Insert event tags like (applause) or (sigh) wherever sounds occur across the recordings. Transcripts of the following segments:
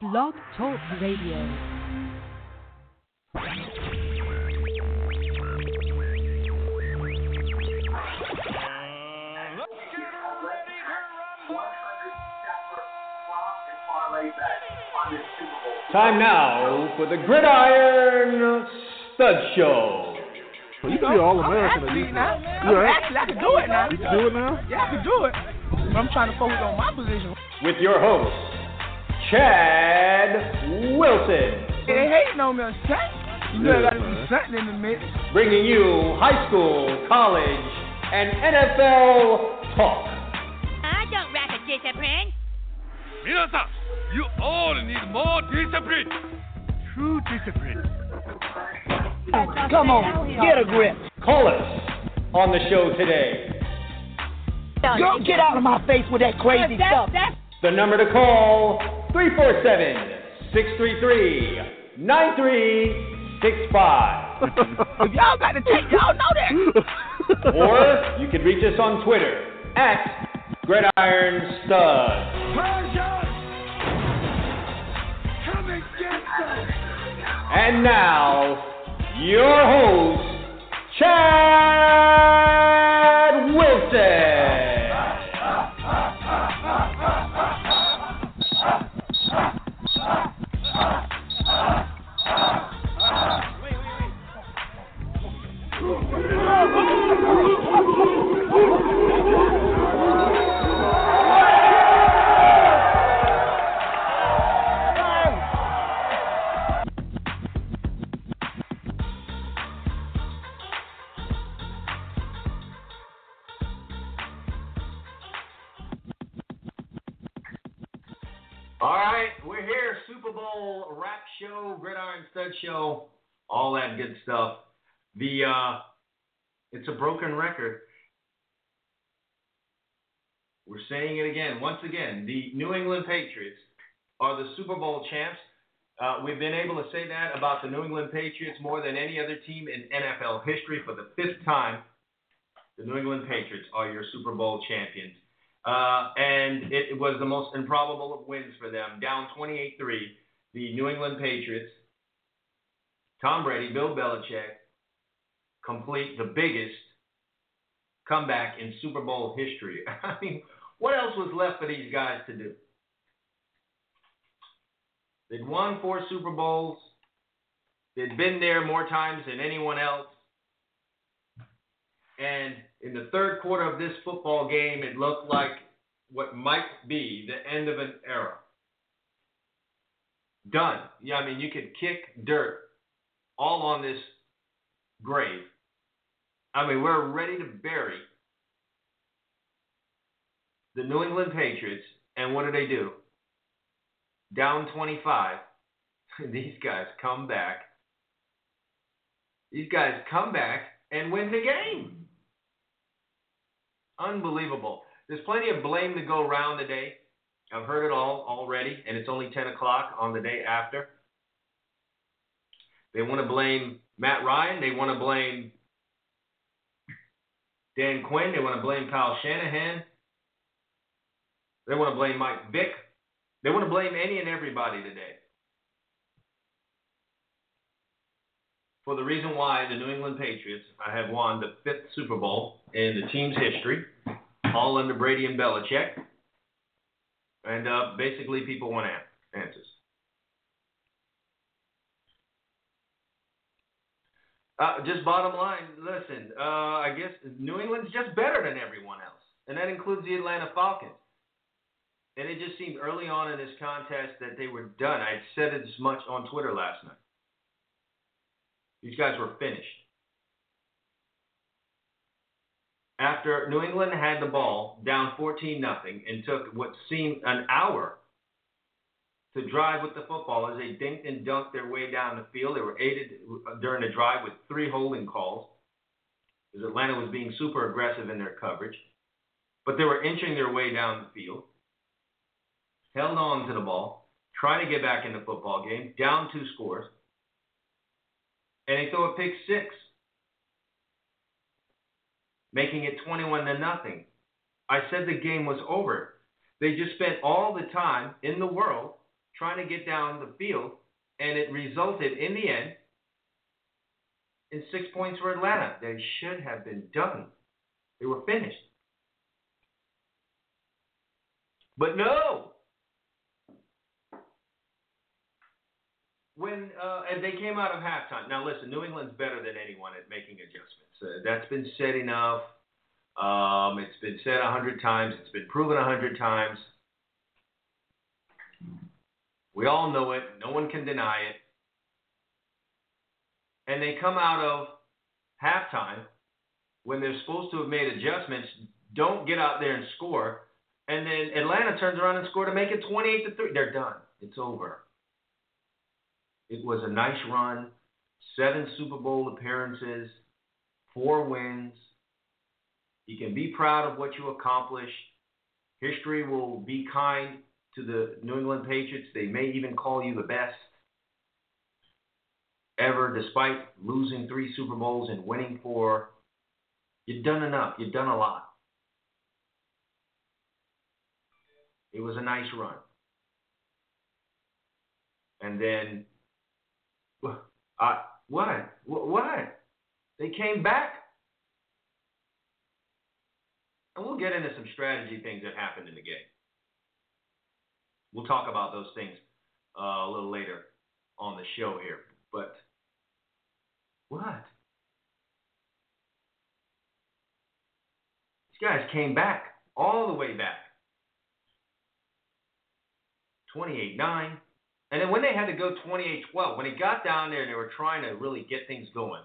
Blog Talk Radio. Time now for the Gridiron Stud Show. Well, you can be all American. Actually, now. I'm Yeah. actually, I can do it now. You can do it now? Yeah, I can do it. But I'm trying to focus on my position. With your host, Chad Wilson. It ain't no milk You know, gotta man. be something in the mix. Bringing you high school, college, and NFL talk. I don't rap a discipline. Minasa, you all need more discipline. True discipline. Come on, get a grip. Call us on the show today. Girl, get out of my face with that crazy stuff. The number to call 347 633 9365. If y'all got to take, y'all know that. (laughs) Or you can reach us on Twitter at Gridiron Stud. And now, your host, Chad Wilson. Show, Gridiron Stud Show, all that good stuff. The uh, it's a broken record. We're saying it again. Once again, the New England Patriots are the Super Bowl champs. Uh, we've been able to say that about the New England Patriots more than any other team in NFL history for the fifth time. The New England Patriots are your Super Bowl champions. Uh, and it, was the most improbable of wins for them. Down 28 3, the New England Patriots, Tom Brady, Bill Belichick, complete the biggest comeback in Super Bowl history. (laughs) I mean, what else was left for these guys to do? They'd won four Super Bowls. They'd been there more times than anyone else. And in the third quarter of this football game, it looked like what might be the end of an era. Done. Yeah, I mean, you could kick dirt all on this grave. I mean, we're ready to bury the New England Patriots. And what do they do? Down 25. (laughs) These guys come back. These guys come back and win the game. Unbelievable. There's plenty of blame to go around today. I've heard it all already, and it's only 10 o'clock on the day after. They want to blame Matt Ryan. They want to blame Dan Quinn. They want to blame Kyle Shanahan. They want to blame Mike Vick. They want to blame any and everybody today. For the reason why the New England Patriots have won the fifth Super Bowl in the team's history, all under Brady and Belichick. And uh, basically, people want answers. Uh, just bottom line, listen, uh, I guess New England's just better than everyone else, and that includes the Atlanta Falcons. And it just seemed early on in this contest that they were done. I said it as much on Twitter last night. These guys were finished. After New England had the ball down 14 nothing and took what seemed an hour to drive with the football as they dinked and dunked their way down the field. They were aided during the drive with three holding calls as Atlanta was being super aggressive in their coverage. But they were inching their way down the field, held on to the ball, trying to get back in the football game, down two scores, and they throw a pick six, making it 21 to nothing. I said the game was over. They just spent all the time in the world trying to get down the field, and it resulted in the end in six points for Atlanta. They should have been done. They were finished. But no. When uh, they came out of halftime. Now listen, New England's better than anyone at making adjustments. Uh, that's been said enough. Um, it's been said a hundred times. It's been proven a hundred times. We all know it. No one can deny it. And they come out of halftime when they're supposed to have made adjustments, don't get out there and score. And then Atlanta turns around and score to make it 28 to 3. They're done. It's over. It was a nice run. Seven Super Bowl appearances, four wins. You can be proud of what you accomplished. History will be kind to the New England Patriots. They may even call you the best ever, despite losing three Super Bowls and winning four. You've done enough. You've done a lot. It was a nice run. And then, uh, what? What? They came back. And we'll get into some strategy things that happened in the game. We'll talk about those things uh, a little later on the show here. But what? These guys came back, all the way back. 28 9. And then when they had to go 28 12, when it got down there they were trying to really get things going,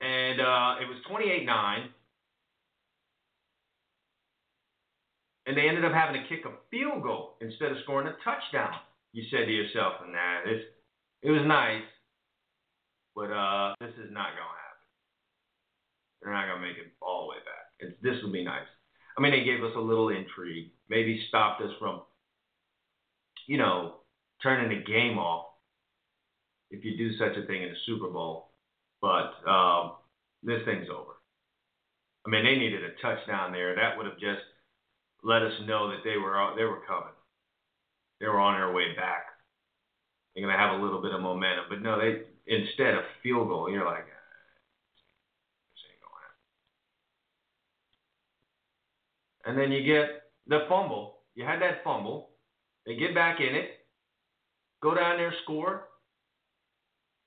and uh, it was 28 9. And they ended up having to kick a field goal instead of scoring a touchdown. You said to yourself, nah, this it was nice, but uh, this is not gonna happen. They're not gonna make it all the way back. It's, this would be nice. I mean, they gave us a little intrigue, maybe stopped us from, you know, turning the game off. If you do such a thing in the Super Bowl, but um, this thing's over. I mean, they needed a touchdown there. That would have just let us know that they were they were coming. They were on their way back. They're gonna have a little bit of momentum, but no, they instead of field goal, you're like, this ain't gonna happen. And then you get the fumble. You had that fumble. They get back in it, go down there, score.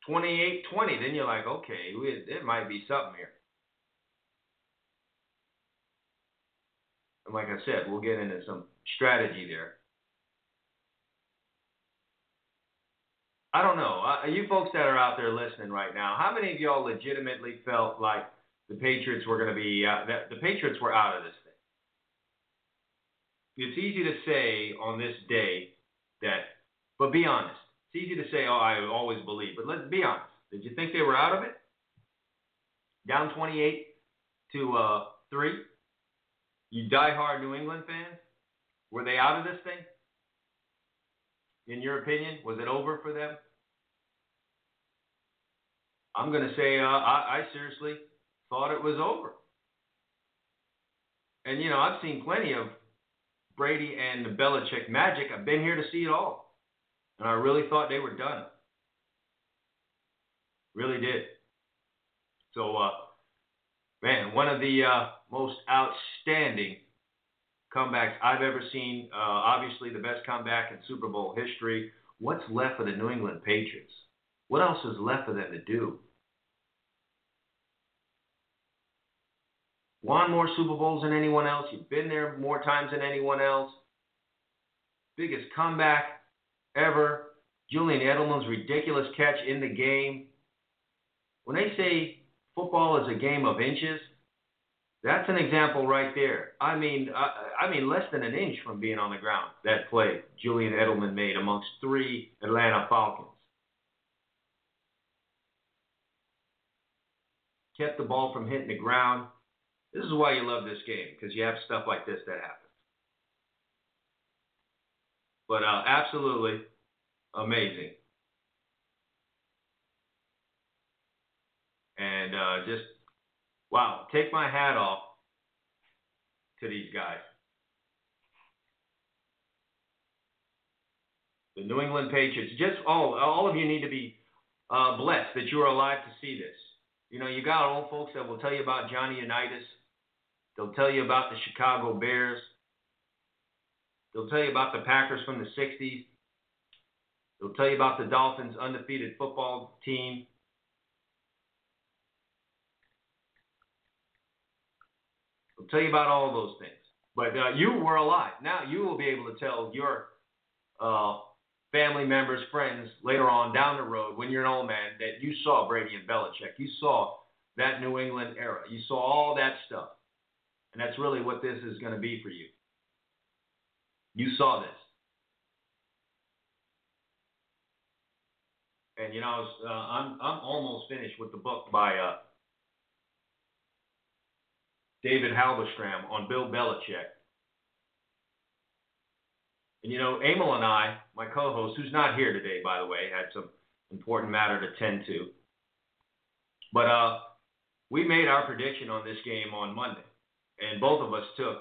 28 20. Then you're like, okay, it might be something here. And like I said, we'll get into some strategy there. I don't know. Uh, you folks that are out there listening right now, how many of y'all legitimately felt like the Patriots were going to be uh, the Patriots were out of this? It's easy to say on this day that, but be honest. It's easy to say, oh, I always believe, but let's be honest. Did you think they were out of it? Down 28 to uh, three. You die-hard New England fans, were they out of this thing? In your opinion, was it over for them? I'm going to say uh, I, I seriously thought it was over. And, you know, I've seen plenty of Brady and the Belichick magic. I've been here to see it all. And I really thought they were done. Really did. So, uh, man, one of the uh, most outstanding comebacks I've ever seen. Uh, obviously, the best comeback in Super Bowl history. What's left for the New England Patriots? What else is left for them to do? Won more Super Bowls than anyone else. You've been there more times than anyone else. Biggest comeback ever. Julian Edelman's ridiculous catch in the game. When they say football is a game of inches, that's an example right there. I mean, I, I mean, less than an inch from being on the ground. That play Julian Edelman made amongst three Atlanta Falcons. Kept the ball from hitting the ground. This is why you love this game because you have stuff like this that happens. But uh, absolutely amazing. And uh, just, wow, take my hat off to these guys. The New England Patriots, just all, all of you need to be uh, blessed that you are alive to see this. You know, you got old folks that will tell you about Johnny Unitas They'll tell you about the Chicago Bears. They'll tell you about the Packers from the 60s. They'll tell you about the Dolphins' undefeated football team. They'll tell you about all those things. But uh, you were alive. Now you will be able to tell your uh, family members, friends later on down the road when you're an old man that you saw Brady and Belichick. You saw that New England era. You saw all that stuff. And that's really what this is going to be for you. You saw this. And you know, I was, uh, I'm I'm almost finished with the book by uh, David Halberstram on Bill Belichick. And you know, Emil and I, my co-host, who's not here today, by the way, had some important matter to tend to. But uh, we made our prediction on this game on Monday, and both of us took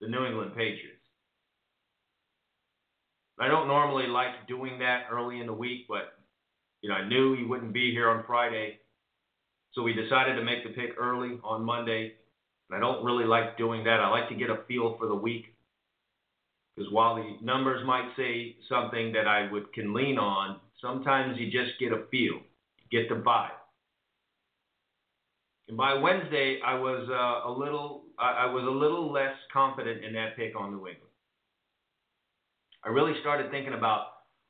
the New England Patriots. I don't normally like doing that early in the week, but you know, I knew he wouldn't be here on Friday, so we decided to make the pick early on Monday. And I don't really like doing that. I like to get a feel for the week because while the numbers might say something that I would can lean on, sometimes you just get a feel, get the vibe. And by Wednesday, I was uh, a little, I, I was a little less confident in that pick on New England. I really started thinking about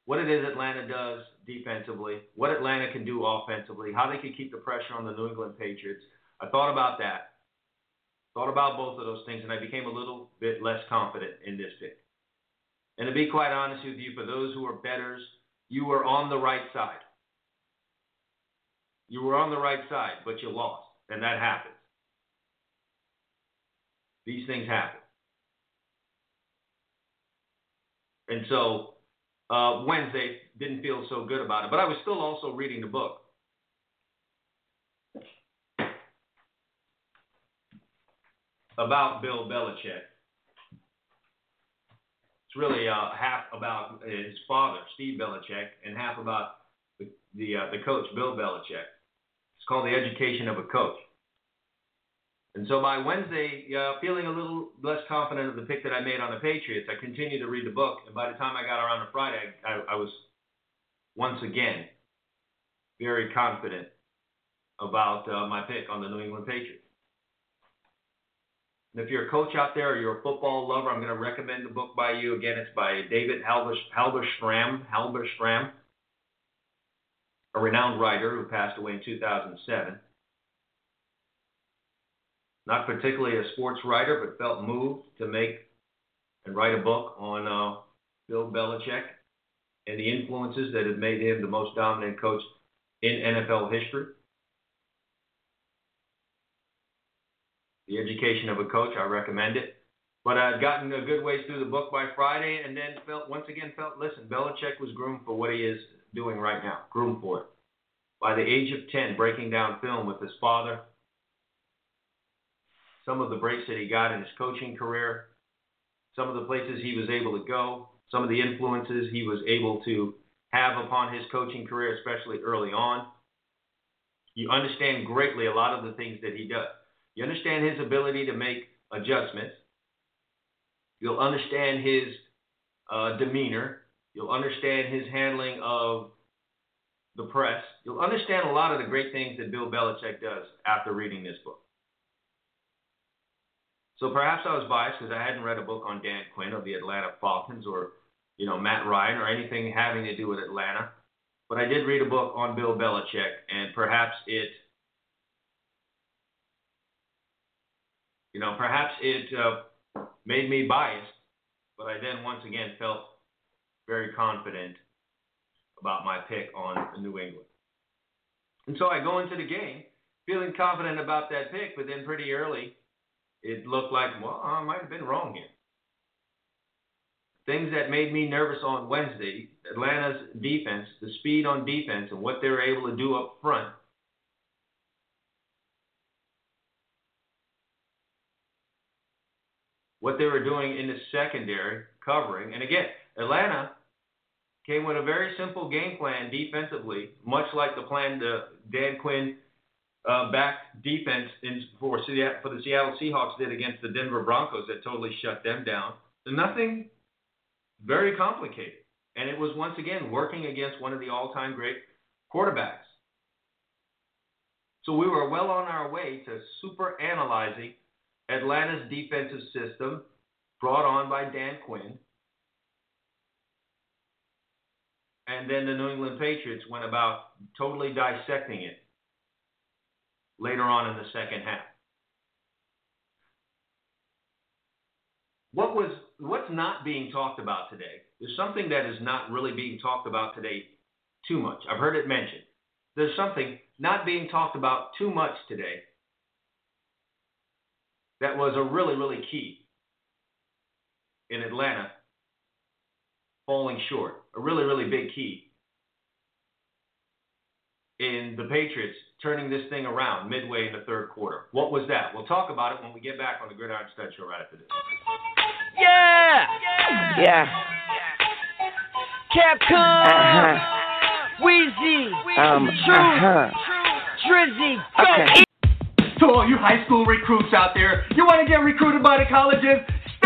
what it is Atlanta does defensively, what Atlanta can do offensively, how they can keep the pressure on the New England Patriots. I thought about that, thought about both of those things, and I became a little bit less confident in this pick. And to be quite honest with you, for those who are betters, you were on the right side. You were on the right side, but you lost, and that happens. These things happen. And so uh, Wednesday didn't feel so good about it, but I was still also reading the book. About Bill Belichick. It's really uh, half about his father, Steve Belichick, and half about the the, uh, the coach, Bill Belichick. It's called The Education of a Coach. And so by Wednesday, uh, feeling a little less confident of the pick that I made on the Patriots, I continued to read the book. And by the time I got around to Friday, I, I was once again very confident about uh, my pick on the New England Patriots. And if you're a coach out there or you're a football lover, I'm going to recommend the book by you. Again, it's by David Halberstram, Halberstram, a renowned writer who passed away in 2007 not particularly a sports writer, but felt moved to make and write a book on uh, Bill Belichick and the influences that have made him the most dominant coach in NFL history. The Education of a Coach, I recommend it. But I'd gotten a good ways through the book by Friday and then felt once again felt listen, Belichick was groomed for what he is doing right now. Groomed for it. By the age of ten, breaking down film with his father, some of the breaks that he got in his coaching career, some of the places he was able to go, some of the influences he was able to have upon his coaching career, especially early on. You understand greatly a lot of the things that he does. You understand his ability to make adjustments. You'll understand his uh, demeanor. You'll understand his handling of the press. You'll understand a lot of the great things that Bill Belichick does after reading this book. So perhaps I was biased because I hadn't read a book on Dan Quinn of the Atlanta Falcons or, you know, Matt Ryan or anything having to do with Atlanta. But I did read a book on Bill Belichick, and perhaps it, you know, perhaps it uh, made me biased. But I then once again felt very confident about my pick on New England. And so I go into the game feeling confident about that pick, but then pretty early it looked like, well, I might have been wrong here. Things that made me nervous on Wednesday, Atlanta's defense, the speed on defense, and what they were able to do up front. What they were doing in the secondary, covering. And again, Atlanta came with a very simple game plan defensively, much like the plan the Dan Quinn uh, back defense in, for, for the Seattle Seahawks did against the Denver Broncos that totally shut them down. Nothing very complicated. And it was once again working against one of the all time great quarterbacks. So we were well on our way to super analyzing Atlanta's defensive system brought on by Dan Quinn. And then the New England Patriots went about totally dissecting it later on in the second half. What was what's not being talked about today? There's something that is not really being talked about today too much. I've heard it mentioned. There's something not being talked about too much today that was a really, really key in Atlanta falling short. A really, really big key in the Patriots turning this thing around midway in the third quarter. What was that? We'll talk about it when we get back on the Gridiron Stud Show right after this. Yeah! Yeah. Capcom! Uh-huh. Wheezy! Um, True! uh-huh. Drizzy! Okay. To all you high school recruits out there, you want to get recruited by the colleges?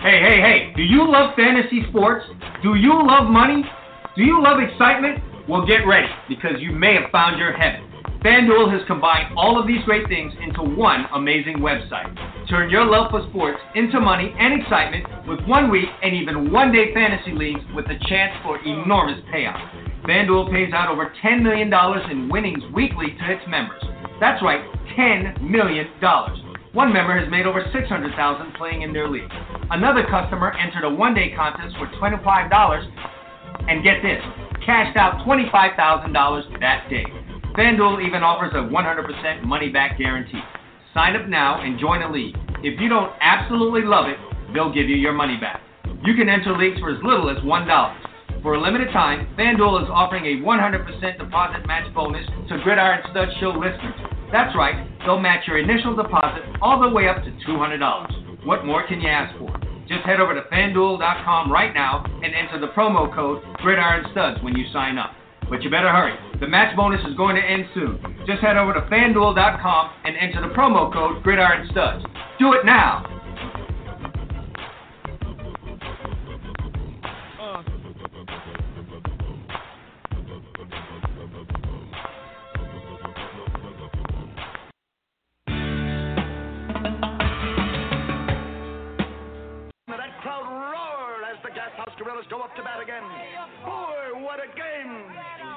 Hey, hey, hey, do you love fantasy sports? Do you love money? Do you love excitement? Well, get ready because you may have found your heaven. FanDuel has combined all of these great things into one amazing website. Turn your love for sports into money and excitement with one week and even one day fantasy leagues with a chance for enormous payouts. FanDuel pays out over $10 million in winnings weekly to its members. That's right, $10 million. One member has made over 600,000 playing in their league. Another customer entered a one-day contest for $25 and get this, cashed out $25,000 that day. FanDuel even offers a 100% money-back guarantee. Sign up now and join a league. If you don't absolutely love it, they'll give you your money back. You can enter leagues for as little as $1. For a limited time, FanDuel is offering a 100% deposit match bonus to Gridiron Stud Show listeners. That's right, they'll match your initial deposit all the way up to $200. What more can you ask for? Just head over to fanduel.com right now and enter the promo code Gridiron Studs when you sign up. But you better hurry. The match bonus is going to end soon. Just head over to fanduel.com and enter the promo code Gridiron Studs. Do it now. Gorillas go up to bat again. Boy, what a game!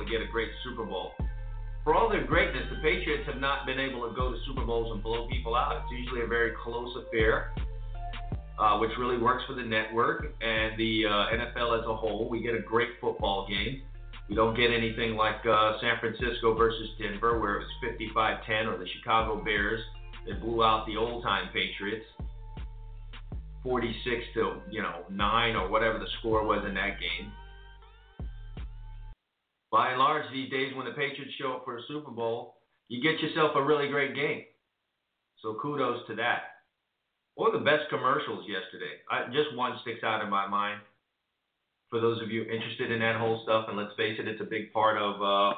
Able to get a great Super Bowl. For all their greatness, the Patriots have not been able to go to Super Bowls and blow people out. It's usually a very close affair, uh, which really works for the network and the uh, NFL as a whole. We get a great football game. We don't get anything like uh, San Francisco versus Denver, where it was 55-10, or the Chicago Bears that blew out the old-time Patriots, 46 to you know nine or whatever the score was in that game. By and large, these days when the Patriots show up for a Super Bowl, you get yourself a really great game. So kudos to that. Or the best commercials yesterday. I, just one sticks out in my mind for those of you interested in that whole stuff, and let's face it, it's a big part of uh,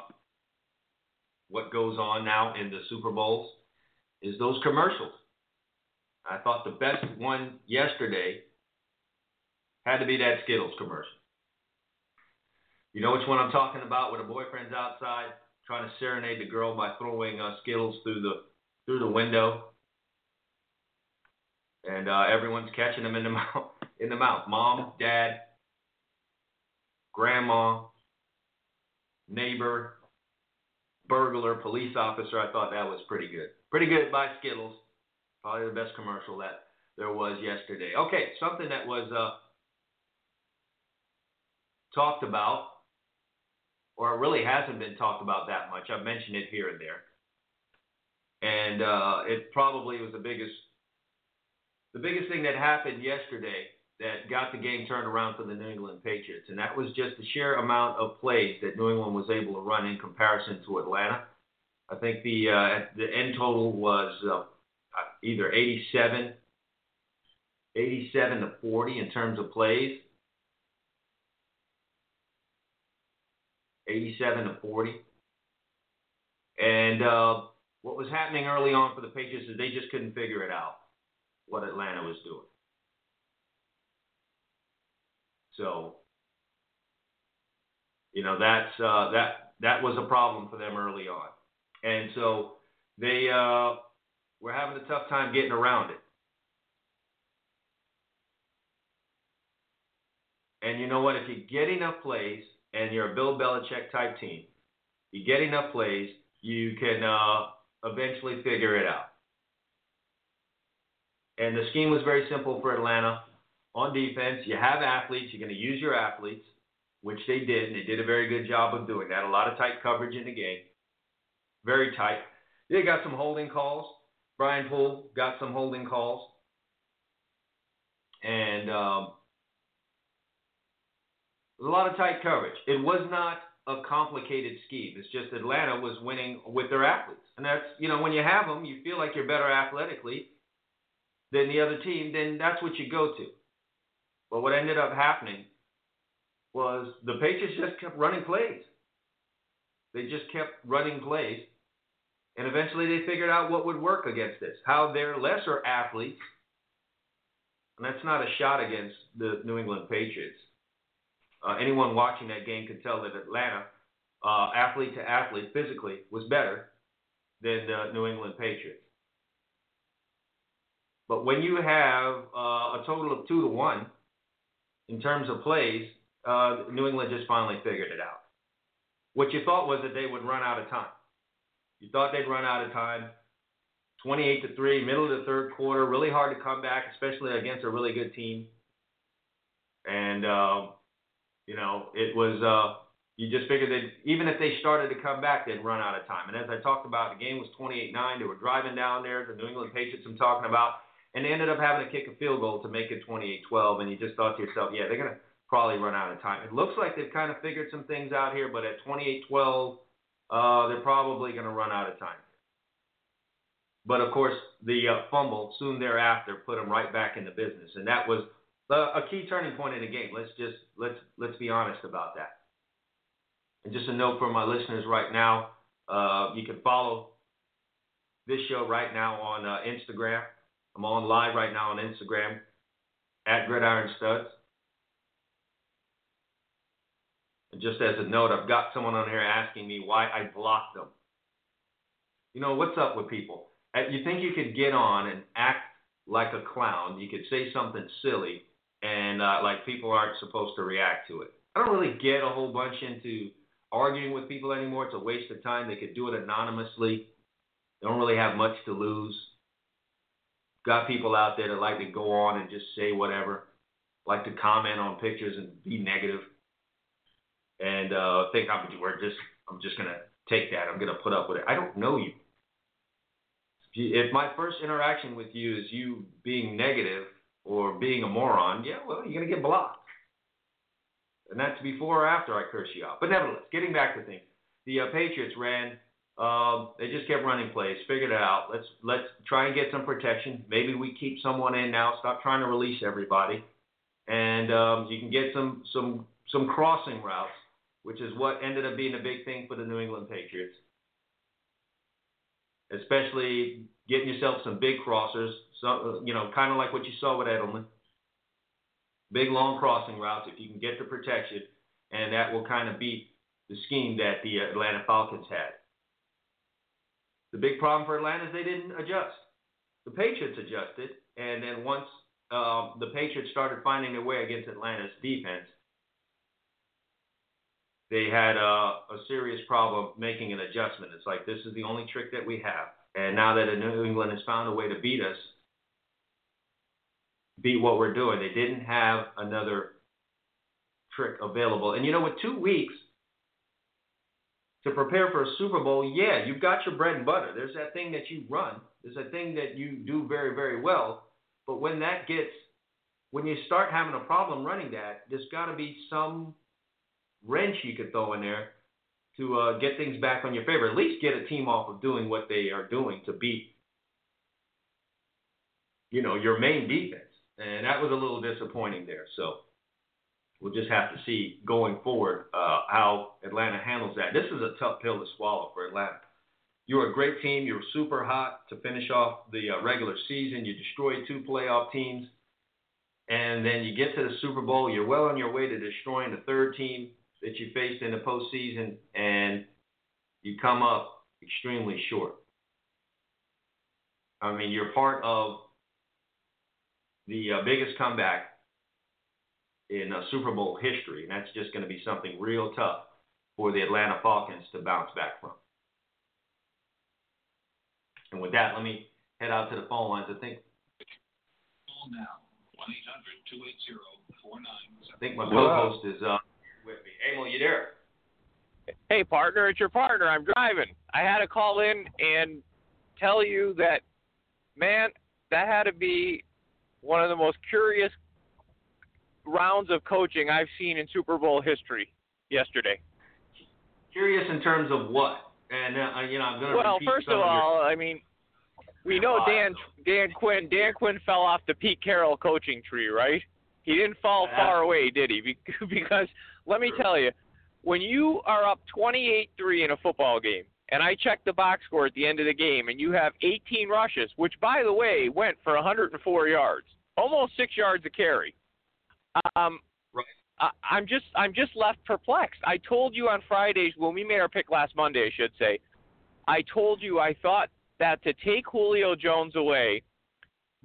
what goes on now in the Super Bowls, is those commercials. I thought the best one yesterday had to be that Skittles commercial. You know which one I'm talking about? Where the boyfriend's outside trying to serenade the girl by throwing uh, Skittles through the through the window, and uh, everyone's catching them in the (laughs) mouth. In the mouth, mom, dad, grandma, neighbor, burglar, police officer. I thought that was pretty good. Pretty good by Skittles. Probably the best commercial that there was yesterday. Okay, something that was uh, talked about, or it really hasn't been talked about that much. I've mentioned it here and there, and uh, it probably was the biggest, the biggest thing that happened yesterday that got the game turned around for the New England Patriots, and that was just the sheer amount of plays that New England was able to run in comparison to Atlanta. I think the uh, the end total was uh, either 87, 87 to 40 in terms of plays. 87 to 40. And uh, what was happening early on for the Patriots is they just couldn't figure it out what Atlanta was doing. So, you know, that's uh, that that was a problem for them early on, and so they uh, were having a tough time getting around it. And you know what? If you get enough plays, and you're a Bill Belichick type team, you get enough plays, you can uh, eventually figure it out. And the scheme was very simple for Atlanta on defense, you have athletes, you're going to use your athletes, which they did, and they did a very good job of doing that. A lot of tight coverage in the game, very tight. They got some holding calls. Brian Poole got some holding calls, and um, a lot of tight coverage. It was not a complicated scheme. It's just Atlanta was winning with their athletes, and that's you know when you have them, you feel like you're better athletically than the other team. Then that's what you go to. But what ended up happening was the Patriots just kept running plays. They just kept running plays. And eventually they figured out what would work against this, how their lesser athletes, and that's not a shot against the New England Patriots. Uh, anyone watching that game could tell that Atlanta, uh, athlete to athlete, physically, was better than the New England Patriots. But when you have uh, a total of two to one, in terms of plays, uh, New England just finally figured it out. What you thought was that they would run out of time. You thought they'd run out of time. 28 to 3, middle of the third quarter, really hard to come back, especially against a really good team. And, uh, you know, it was, uh, you just figured that even if they started to come back, they'd run out of time. And as I talked about, the game was 28 9. They were driving down there, the New England Patriots I'm talking about and they ended up having to kick a field goal to make it 28-12. And you just thought to yourself, yeah, they're gonna probably run out of time. It looks like they've kind of figured some things out here, but at 28-12, uh, they're probably gonna run out of time. But of course, the uh, fumble soon thereafter put them right back in the business, and that was a key turning point in the game. Let's just let's let's be honest about that. And just a note for my listeners right now, uh, you can follow this show right now on uh, Instagram I'm on live right now on Instagram at Gridiron Studs. And just as a note, I've got someone on here asking me why I blocked them. You know, what's up with people? Uh, you think you could get on and act like a clown, you could say something silly, and uh, like people aren't supposed to react to it. I don't really get a whole bunch into arguing with people anymore. It's a waste of time. They could do it anonymously. They don't really have much to lose. Got people out there that like to go on and just say whatever, like to comment on pictures and be negative, and uh, think I'm just I'm just gonna take that. I'm gonna put up with it. I don't know you. If my first interaction with you is you being negative or being a moron, yeah, well, you're gonna get blocked. And that's before or after I curse you out. But nevertheless, getting back to things, the uh, Patriots ran. Uh, they just kept running plays, figured it out. Let's let's try and get some protection. Maybe we keep someone in now. Stop trying to release everybody, and um, you can get some some some crossing routes, which is what ended up being a big thing for the New England Patriots. Especially getting yourself some big crossers, so, you know, kind of like what you saw with Edelman big long crossing routes if you can get the protection, and that will kind of beat the scheme that the Atlanta Falcons had. The big problem for Atlanta is they didn't adjust. The Patriots adjusted, and then once uh, the Patriots started finding their way against Atlanta's defense, they had a, a serious problem making an adjustment. It's like this is the only trick that we have, and now that New England has found a way to beat us, be what we're doing. They didn't have another trick available. And you know, with two weeks to prepare for a Super Bowl, yeah, you've got your bread and butter. There's that thing that you run. There's a thing that you do very, very well. But when that gets, when you start having a problem running that, there's got to be some wrench you could throw in there to uh, get things back on your favor. At least get a team off of doing what they are doing to beat, you know, your main defense and that was a little disappointing there. So we'll just have to see going forward uh, how Atlanta handles that. This is a tough pill to swallow for Atlanta. You're a great team. You're super hot to finish off the uh, regular season. You destroyed two playoff teams, and then you get to the Super Bowl. You're well on your way to destroying the third team that you faced in the postseason, and you come up extremely short. I mean, you're part of the uh, biggest comeback in uh, Super Bowl history, and that's just going to be something real tough for the Atlanta Falcons to bounce back from. And with that, let me head out to the phone lines. I think. Call now, 1 800 280 I think my co-host is uh, with me. Emil, you there? Hey, partner, it's your partner. I'm driving. I had to call in and tell you that, man, that had to be one of the most curious rounds of coaching I've seen in Super Bowl history yesterday. Curious in terms of what? And uh, you know, I'm going to Well, first of all, your... I mean, we know Dan Dan Quinn Dan Quinn fell off the Pete Carroll coaching tree, right? He didn't fall far away, did he? (laughs) Because let me tell you, when you are up 28-3 in a football game, and I checked the box score at the end of the game, and you have 18 rushes, which, by the way, went for 104 yards, almost six yards a carry. Um, right. I, I'm just I'm just left perplexed. I told you on Fridays when we made our pick last Monday, I should say. I told you I thought that to take Julio Jones away,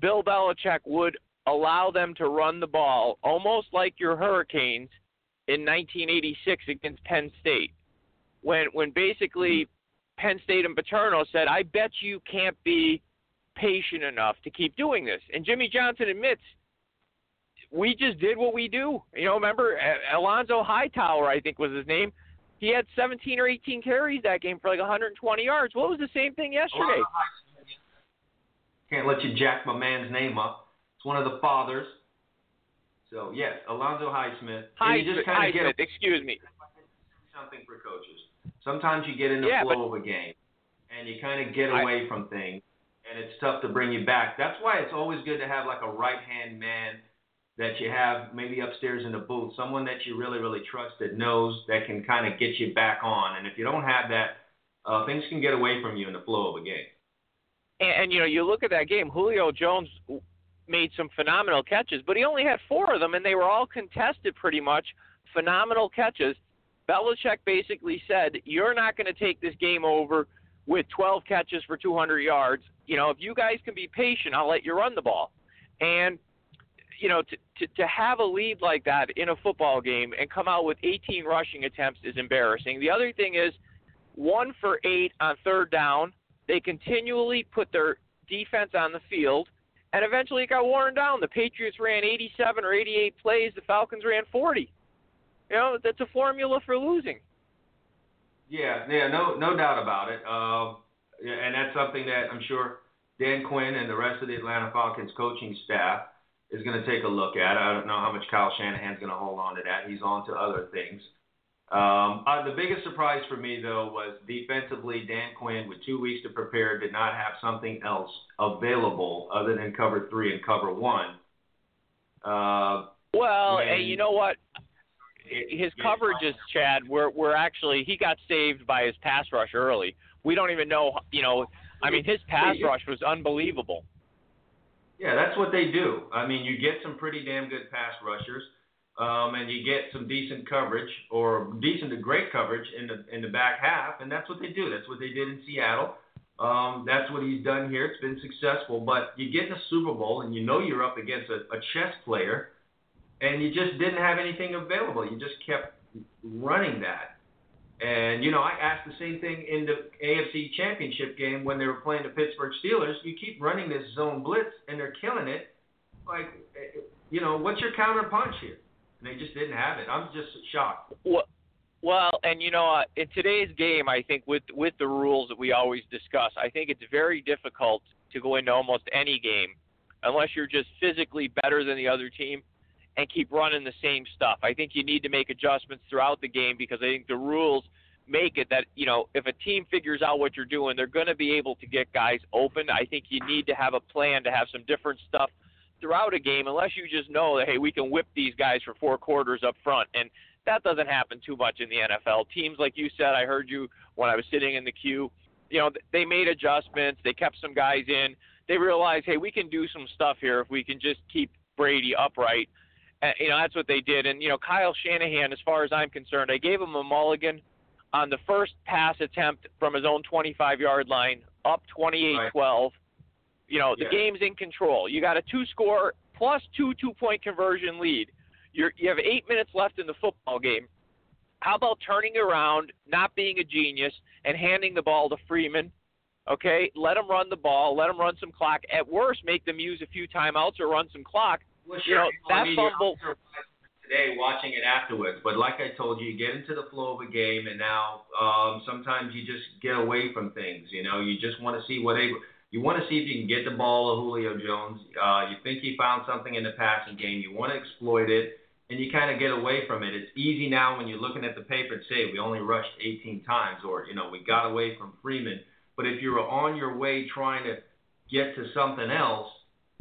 Bill Belichick would allow them to run the ball almost like your Hurricanes in 1986 against Penn State, when when basically Penn State and Paterno said, I bet you can't be patient enough to keep doing this. And Jimmy Johnson admits, we just did what we do. You know, remember Alonzo Hightower, I think was his name. He had 17 or 18 carries that game for like 120 yards. What was the same thing yesterday? Can't let you jack my man's name up. It's one of the fathers. So yes, Alonzo Highsmith. Highsmith, you just kind of get a, excuse me. Something for coaches. Sometimes you get in the yeah, flow but, of a game and you kind of get I, away from things, and it's tough to bring you back. That's why it's always good to have like a right hand man that you have maybe upstairs in the booth, someone that you really, really trust that knows that can kind of get you back on. And if you don't have that, uh, things can get away from you in the flow of a game. And, and you know, you look at that game. Julio Jones made some phenomenal catches, but he only had four of them, and they were all contested pretty much. Phenomenal catches. Belichick basically said, "You're not going to take this game over with 12 catches for 200 yards. You know, if you guys can be patient, I'll let you run the ball." And you know, to, to to have a lead like that in a football game and come out with 18 rushing attempts is embarrassing. The other thing is, one for eight on third down. They continually put their defense on the field, and eventually it got worn down. The Patriots ran 87 or 88 plays. The Falcons ran 40. You know, that's a formula for losing. Yeah, yeah, no, no doubt about it. Um, yeah, and that's something that I'm sure Dan Quinn and the rest of the Atlanta Falcons coaching staff is going to take a look at. I don't know how much Kyle Shanahan's going to hold on to that. He's on to other things. Um, uh, the biggest surprise for me, though, was defensively, Dan Quinn, with two weeks to prepare, did not have something else available other than cover three and cover one. Uh, Well, and you know what? His coverages, Chad, were were actually he got saved by his pass rush early. We don't even know, you know. I mean, his pass rush was unbelievable. Yeah, that's what they do. I mean, you get some pretty damn good pass rushers, um, and you get some decent coverage or decent to great coverage in the in the back half, and that's what they do. That's what they did in Seattle. Um, that's what he's done here. It's been successful. But you get in the Super Bowl, and you know you're up against a, a chess player, and you just didn't have anything available. You just kept running that. And you know, I asked the same thing in the AFC Championship game when they were playing the Pittsburgh Steelers. You keep running this zone blitz, and they're killing it. Like, eh, you know, what's your counter punch here? And they just didn't have it. I'm just shocked. Well, well, and you know, uh, in today's game, I think with with the rules that we always discuss, I think it's very difficult to go into almost any game unless you're just physically better than the other team and keep running the same stuff. I think you need to make adjustments throughout the game because I think the rules make it that you know if a team figures out what you're doing, they're going to be able to get guys open. I think you need to have a plan to have some different stuff throughout a game, unless you just know that hey, we can whip these guys for four quarters up front, and that doesn't happen too much in the NFL. Teams like you said, I heard you when I was sitting in the queue. You know, they made adjustments. They kept some guys in. They realized, hey, we can do some stuff here if we can just keep Brady upright. Uh, you know, that's what they did. And you know, Kyle Shanahan, as far as I'm concerned, I gave him a mulligan on the first pass attempt from his own 25-yard line, up 28-12. You know, the Yeah. game's in control. You got a two-score plus two two-point conversion lead. You're, you have eight minutes left in the football game. How about turning around, not being a genius, and handing the ball to Freeman? Okay, let him run the ball, let him run some clock. At worst, make them use a few timeouts or run some clock. Well, You know, I that mean, fumble. today watching it afterwards, but like I told you, you get into the flow of a game, and now um, sometimes you just get away from things. You know, you just want to see what they. You want to see if you can get the ball to Julio Jones. Uh, you think he found something in the passing game. You want to exploit it, and you kind of get away from it. It's easy now when you're looking at the paper to say we only rushed 18 times, or you know we got away from Freeman. But if you're on your way trying to get to something else,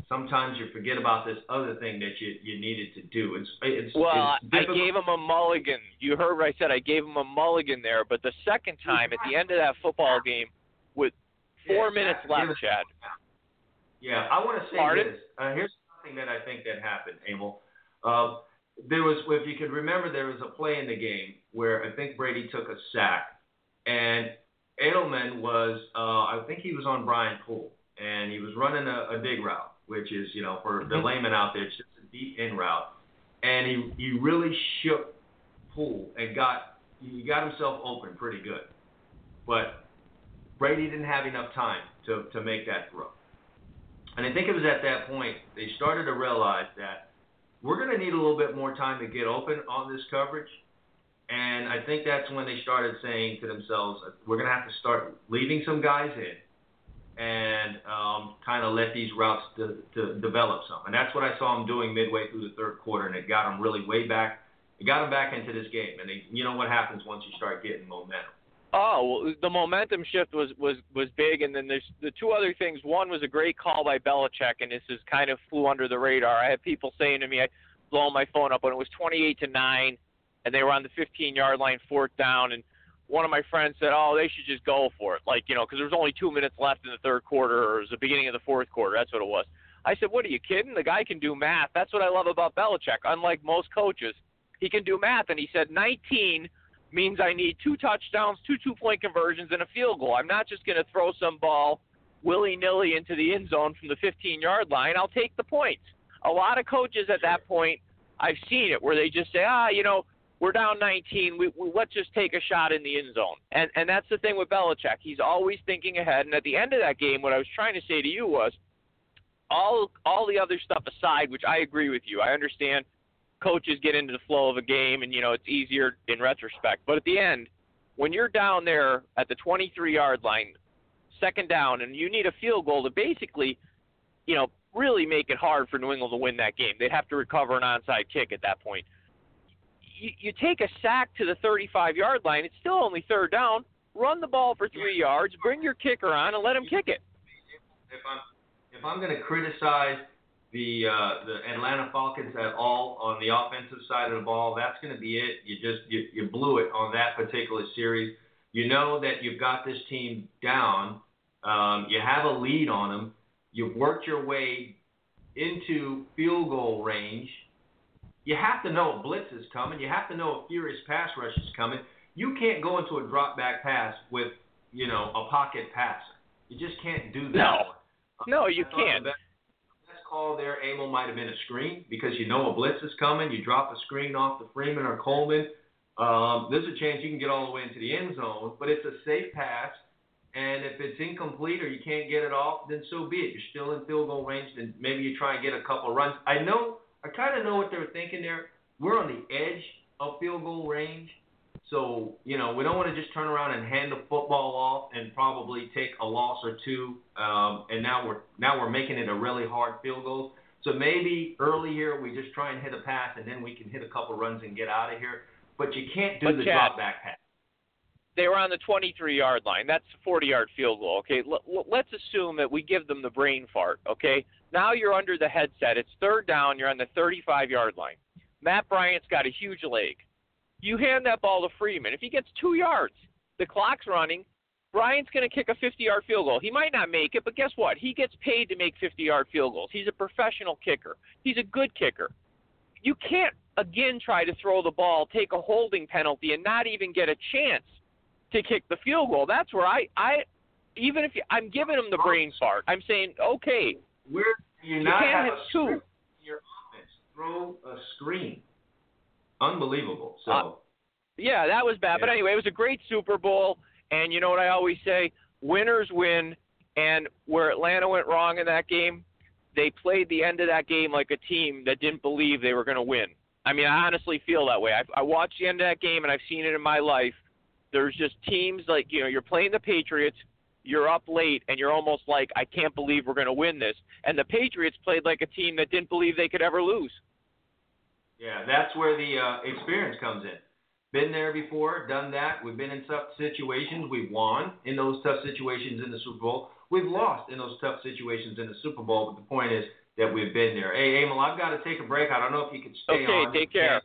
sometimes you forget about this other thing that you you needed to do. It's it's Well, it's I gave him a mulligan. You heard what I said. I gave him a mulligan there. But the second time, at the end of that football game, with four Yeah, minutes left, Chad. Yeah, I want to say Pardon? this. Uh, here's something that I think that happened, Emil. Uh, there was, if you could remember, there was a play in the game where I think Brady took a sack, and Edelman was, uh, I think he was on Brian Poole, and he was running a, a dig route, which is, you know, for the Mhm. layman out there, it's just a deep in route, and he he really shook Poole and got he got himself open pretty good, but Brady didn't have enough time to to make that throw. And I think it was at that point they started to realize that we're going to need a little bit more time to get open on this coverage. And I think that's when they started saying to themselves, we're going to have to start leaving some guys in and um, kind of let these routes to, to develop some. And that's what I saw them doing midway through the third quarter, and it got them really way back. It got them back into this game. And they, you know what happens once you start getting momentum. Oh, well, the momentum shift was was was big, and then there's the two other things. One was a great call by Belichick, and this is kind of flew under the radar. I had people saying to me, I blowing my phone up when it was 28 to nine, and they were on the 15 yard line, fourth down, and one of my friends said, "Oh, they should just go for it," like you know, because there was only two minutes left in the third quarter, or it was the beginning of the fourth quarter. That's what it was. I said, "What are you kidding? The guy can do math. That's what I love about Belichick. Unlike most coaches, he can do math." And he said, "19." means I need two touchdowns, two two point conversions, and a field goal. I'm not just going to throw some ball willy nilly into the end zone from the 15 yard line. I'll take the points. a lot of coaches at that point, I've seen it where they just say, ah, you know, we're down 19. We, we let's just take a shot in the end zone. And and that's the thing with Belichick. He's always thinking ahead. And at the end of that game, what I was trying to say to you was, all all the other stuff aside, which I agree with you. I understand coaches get into the flow of a game, and you know it's easier in retrospect. But at the end, when you're down there at the 23 yard line, second down, and you need a field goal to basically, you know, really make it hard for New England to win that game. They'd have to recover an onside kick at that point. You, you take a sack to the 35 yard line, it's still only third down. Run the ball for three yards, bring your kicker on, and let him kick it. If I'm if I'm going to criticize the uh, the Atlanta Falcons at all on the offensive side of the ball, that's going to be it. You just you, you blew it on that particular series. You know that you've got this team down. Um, you have a lead on them. You've worked your way into field goal range. You have to know a blitz is coming. You have to know a furious pass rush is coming. You can't go into a drop back pass with, you know, a pocket passer. You just can't do that. No. No, you can't. Best, best call there, Abel, might have been a screen because you know a blitz is coming. You drop a screen off to Freeman or Coleman. Um, there's a chance you can get all the way into the end zone, but it's a safe pass. And if it's incomplete or you can't get it off, then so be it. You're still in field goal range, then maybe you try and get a couple runs. I know, I kind of know what they were thinking there. We're on the edge of field goal range, so you know we don't want to just turn around and hand the football off and probably take a loss or two. Um, and now we're now we're making it a really hard field goal. So maybe early here we just try and hit a pass, and then we can hit a couple runs and get out of here. But you can't do But the Chad, drop back pass. they were on the 23 yard line. That's a 40 yard field goal. Okay, L- l- let's assume that we give them the brain fart. Okay, now you're under the headset. It's third down. You're on the 35 yard line. Matt Bryant's got a huge leg. You hand that ball to Freeman. If he gets two yards, the clock's running. Bryant's going to kick a 50 yard field goal. He might not make it, but guess what? He gets paid to make 50 yard field goals. He's a professional kicker. He's a good kicker. You can't again try to throw the ball, take a holding penalty, and not even get a chance to kick the field goal. That's where I, I even if you, I'm giving him the brain fart, I'm saying, okay, Where do you you not can't have have a two. script in your offense? Throw a screen. Unbelievable. So Uh, Yeah, that was bad. But anyway, it was a great Super Bowl, and you know what I always say: winners win. And where Atlanta went wrong in that game, they played the end of that game like a team that didn't believe they were going to win. I mean, I honestly feel that way. I, I watched the end of that game, and I've seen it in my life. There's just teams like you know, you're playing the Patriots. You're up late, and you're almost like, I can't believe we're going to win this. And the Patriots played like a team that didn't believe they could ever lose. yeah, that's where the uh, experience comes in. Been there before, done that. We've been in tough situations. We've won in those tough situations in the Super Bowl. We've lost in those tough situations in the Super Bowl. But the point is that we've been there. Hey, Emil, I've got to take a break. I don't know if you could stay Okay, on. Okay, take care.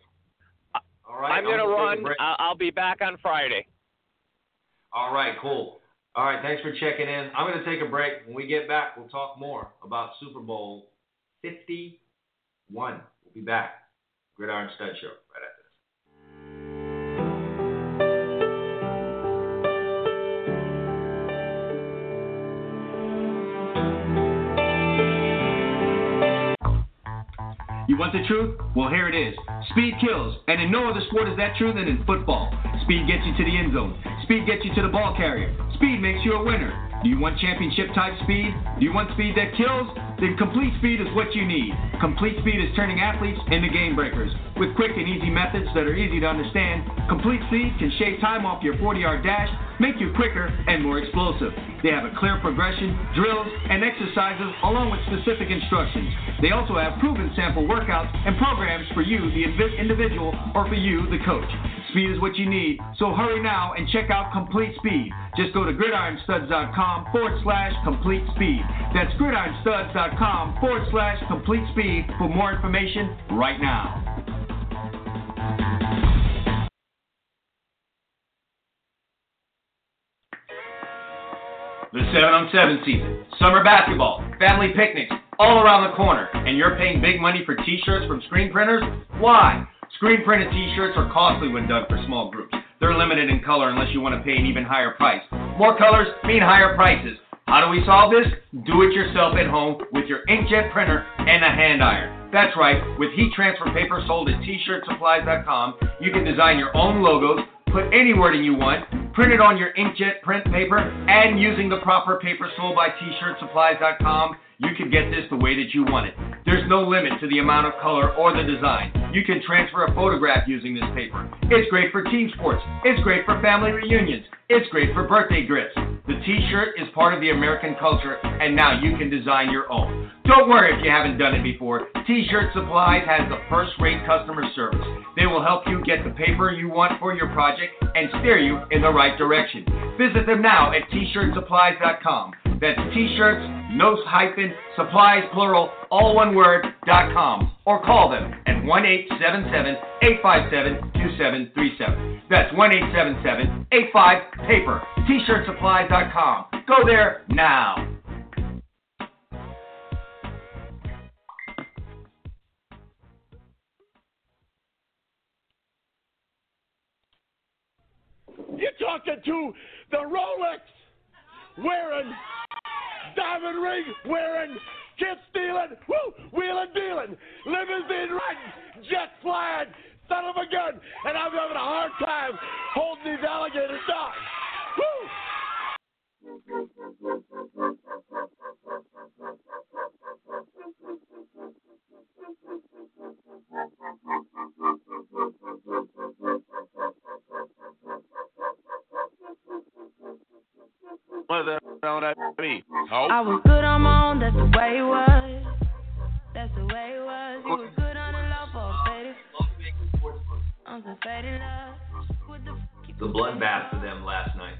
All right. I'm going to gonna run. I'll be back on Friday. All right, cool. All right, thanks for checking in. I'm going to take a break. When we get back, we'll talk more about Super Bowl 51. We'll be back. Gridiron Stud Show right after You want the truth? Well, here it is. Speed kills, and in no other sport is that true than in football. Speed gets you to the end zone. Speed gets you to the ball carrier. Speed makes you a winner. Do you want championship type speed? Do you want speed that kills? Then Complete Speed is what you need. Complete Speed is turning athletes into game breakers. With quick and easy methods that are easy to understand, Complete Speed can shave time off your 40 yard dash, make you quicker and more explosive. They have a clear progression, drills, and exercises along with specific instructions. They also have proven sample workouts and programs for you, the individual, or for you, the coach. Speed is what you need, so hurry now and check out Complete Speed. Just go to gridironstuds.com forward slash complete speed. That's gridironstuds.com forward slash complete speed for more information right now. The 7 on 7 season, summer basketball, family picnics, all around the corner, and you're paying big money for t shirts from screen printers? Why? Screen printed t shirts are costly when done for small groups. They're limited in color unless you want to pay an even higher price. More colors mean higher prices. How do we solve this? Do it yourself at home with your inkjet printer and a hand iron. That's right, with heat transfer paper sold at tshirtsupplies.com, you can design your own logos, put any wording you want, print it on your inkjet print paper, and using the proper paper sold by tshirtsupplies.com, you can get this the way that you want it. There's no limit to the amount of color or the design. You can transfer a photograph using this paper. It's great for team sports. It's great for family reunions. It's great for birthday gifts. The t-shirt is part of the American culture, and now you can design your own. Don't worry if you haven't done it before. T-Shirt Supplies has the first-rate customer service. They will help you get the paper you want for your project and steer you in the right direction. Visit them now at tshirtsupplies.com. That's t-shirts, no hyphen, supplies plural, all one word, dot com. Or call them at 1-877-857-2737. That's 1-877-85-PAPER. T-shirtsupplies.com. Go there now. You're talking to the Rolex wearing, diamond ring wearing, kid stealing, woo, wheeling dealing, limousine riding, jet flying, son of a gun, and I'm having a hard time holding these alligators down. Woo! What the hell that mean? I was good on my own, that's the way it was. That's the way it was. You was good on the low for faded. On some faded love. The f- you The bloodbath for them last night.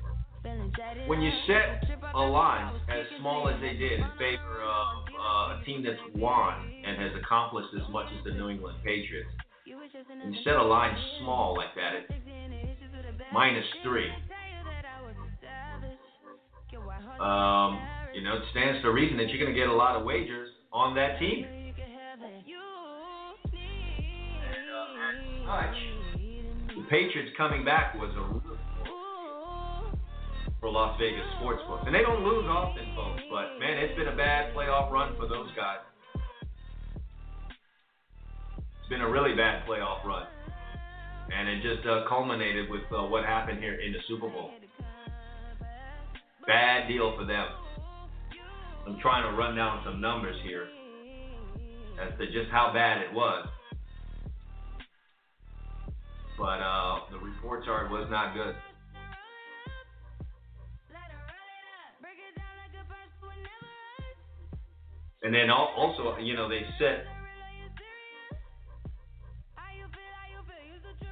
When you set a line as small as they did in favor of uh, a team that's won and has accomplished as much as the New England Patriots, when you set a line small like that at minus three, um, you know, it stands to reason that you're going to get a lot of wagers on that team. Much. The Patriots coming back was a for Las Vegas sportsbook, and they don't lose often, folks. But man, it's been a bad playoff run for those guys. It's been a really bad playoff run, and it just uh, culminated with uh, what happened here in the Super Bowl. Bad deal for them. I'm trying to run down some numbers here as to just how bad it was. But uh, the reports are it was not good. And then also, you know, they set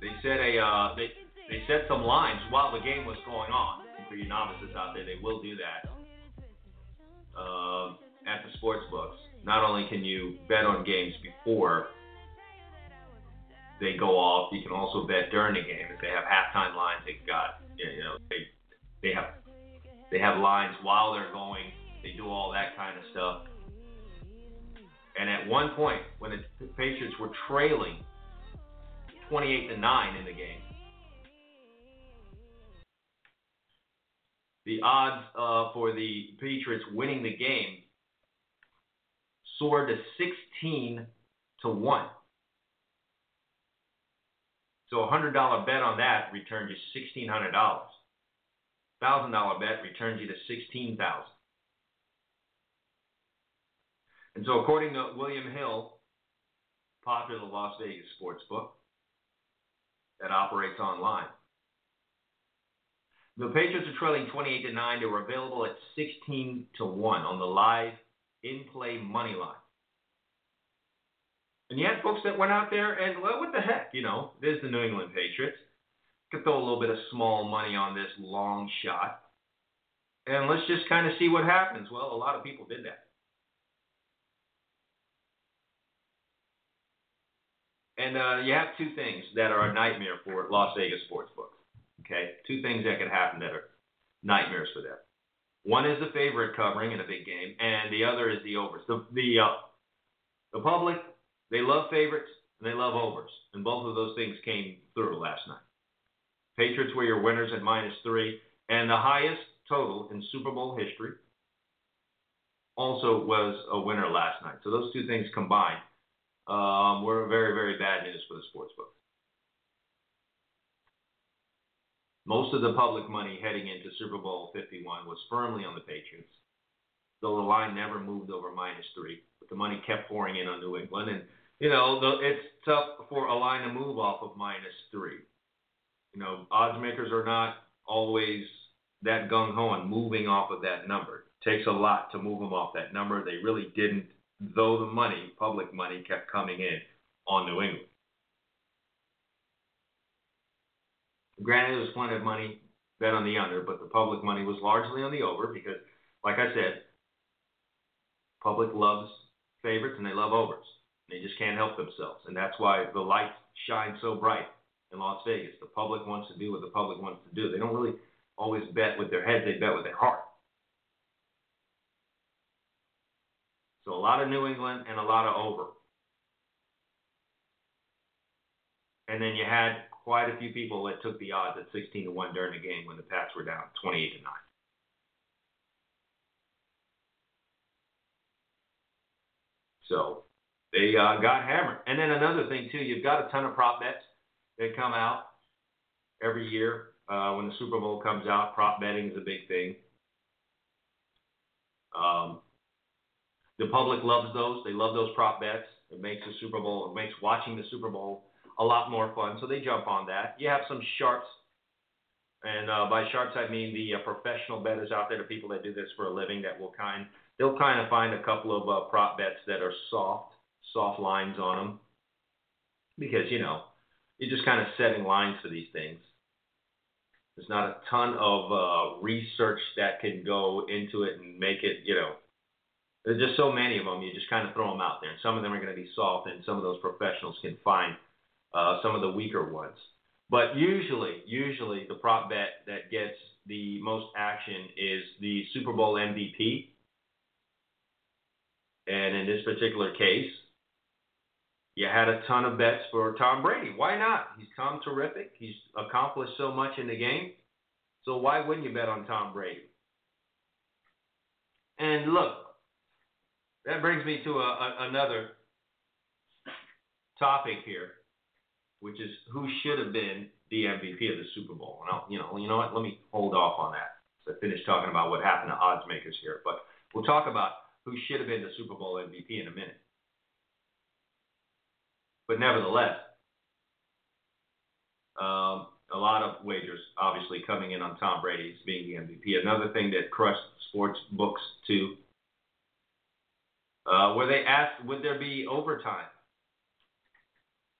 they set a uh, they they set some lines while the game was going on. For you novices out there, they will do that uh, at the sports books. Not only can you bet on games before they go off, you can also bet during the game. If they have halftime lines, they've got you know they they have they have lines while they're going. They do all that kind of stuff. And at one point, when the Patriots were trailing 28 to 9 in the game, the odds uh, for the Patriots winning the game soared to 16 to 1. So a hundred dollar bet on that returned you sixteen hundred dollars. Thousand dollar bet returns you to sixteen thousand. And so, according to William Hill, popular Las Vegas sports book that operates online, the Patriots are trailing 28 to 9. They were available at 16 to 1 on the live in play money line. And you had folks that went out there and, well, what the heck, you know, there's the New England Patriots. Could throw a little bit of small money on this long shot. And let's just kind of see what happens. Well, a lot of people did that. And uh, you have two things that are a nightmare for Las Vegas sports books. Okay, two things that could happen that are nightmares for them. One is the favorite covering in a big game, and the other is the overs. The the uh, the public they love favorites and they love overs, and both of those things came through last night. Patriots were your winners at minus three, and the highest total in Super Bowl history also was a winner last night. So those two things combined um, were very, very bad news for the sports book. Most of the public money heading into Super Bowl 51 was firmly on the Patriots, though the line never moved over minus three. But the money kept pouring in on New England, and you know it's tough for a line to move off of minus three. You know, odds makers are not always that gung ho on moving off of that number. It takes a lot to move them off that number. They really didn't, though the money, public money, kept coming in on New England. Granted, there was plenty of money bet on the under, but the public money was largely on the over because, like I said, public loves favorites and they love overs. They just can't help themselves, and that's why the lights shine so bright in Las Vegas. The public wants to do what the public wants to do. They don't really always bet with their head; they bet with their heart. So a lot of New England and a lot of over. And then you had quite a few people that took the odds at 16 to 1 during the game when the Pats were down 28 to 9. So they uh, got hammered. And then another thing, too, you've got a ton of prop bets that come out every year. Uh, when the Super Bowl comes out, prop betting is a big thing. Um, the public loves those. They love those prop bets. It makes the Super Bowl, it makes watching the Super Bowl a lot more fun. So they jump on that. You have some sharps, and uh, by sharps I mean the uh, professional bettors out there, the people that do this for a living, that will kind they'll kind of find a couple of uh, prop bets that are soft, soft lines on them, because you know you're just kind of setting lines for these things. There's not a ton of uh, research that can go into it and make it, you know, there's just so many of them. You just kind of throw them out there, and some of them are going to be soft, and some of those professionals can find uh, some of the weaker ones. But usually, usually the prop bet that gets the most action is the Super Bowl MVP. And in this particular case, you had a ton of bets for Tom Brady. Why not? He's come terrific. He's accomplished so much in the game. So why wouldn't you bet on Tom Brady? And look, that brings me to a, a, another topic here which is who should have been the MVP of the Super Bowl. And I'll, you know, you know what? Let me hold off on that. So I finished talking about what happened to odds makers here, but we'll talk about who should have been the Super Bowl MVP in a minute. But nevertheless, um, a lot of wagers obviously coming in on Tom Brady being the MVP. Another thing that crushed sports books too, uh, where they asked, would there be overtime?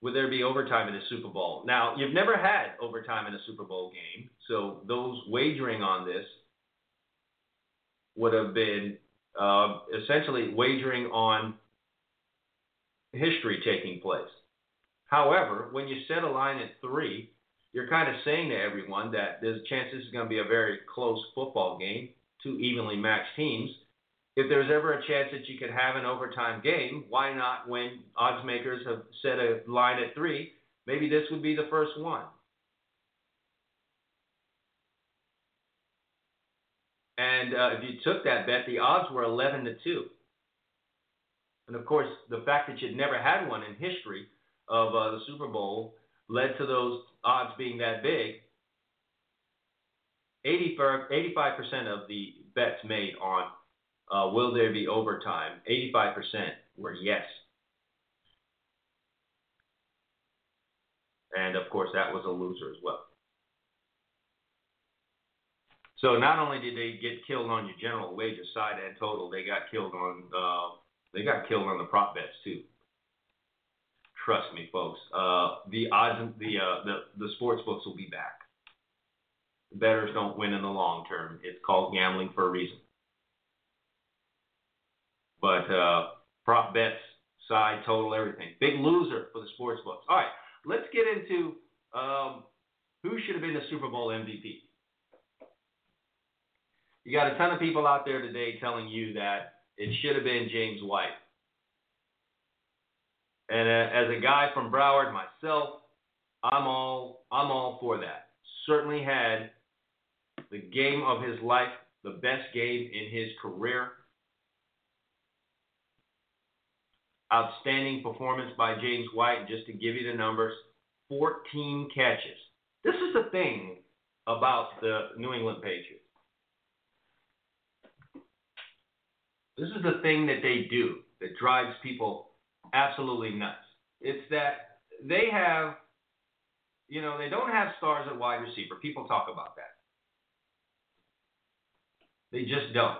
Would there be overtime in a Super Bowl? Now, you've never had overtime in a Super Bowl game, so those wagering on this would have been uh, essentially wagering on history taking place. However, when you set a line at three, you're kind of saying to everyone that there's a chance this is going to be a very close football game, two evenly matched teams if there's ever a chance that you could have an overtime game, why not when odds makers have set a line at three? Maybe this would be the first one. And uh, if you took that bet, the odds were 11 to 2. And of course, the fact that you'd never had one in history of uh, the Super Bowl led to those odds being that big. 85% of the bets made on will there be overtime? 85% were yes. And of course, that was a loser as well. So not only did they get killed on your general wages side and total, they got killed on uh, they got killed on the prop bets too. Trust me, folks. Uh, the odds, the, uh, the the sports books will be back. The betters don't win in the long term. It's called gambling for a reason. But uh, prop bets, side, total, everything. Big loser for the sports books. All right, let's get into um, who should have been the Super Bowl MVP. You got a ton of people out there today telling you that it should have been James White. And uh, as a guy from Broward myself, I'm all I'm all for that. Certainly had the game of his life, the best game in his career. Outstanding performance by James White. Just to give you the numbers, 14 catches. This is the thing about the New England Patriots. This is the thing that they do that drives people absolutely nuts. It's that they have, you know, they don't have stars at wide receiver. People talk about that. They just don't.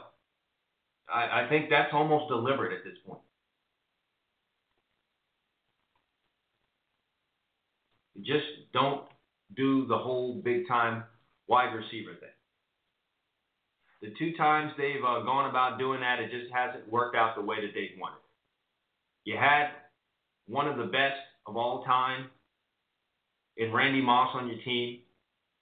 I, I think that's almost deliberate at this point. Just don't do the whole big time wide receiver thing. The two times they've uh, gone about doing that, it just hasn't worked out the way that they've wanted. You had one of the best of all time in Randy Moss on your team,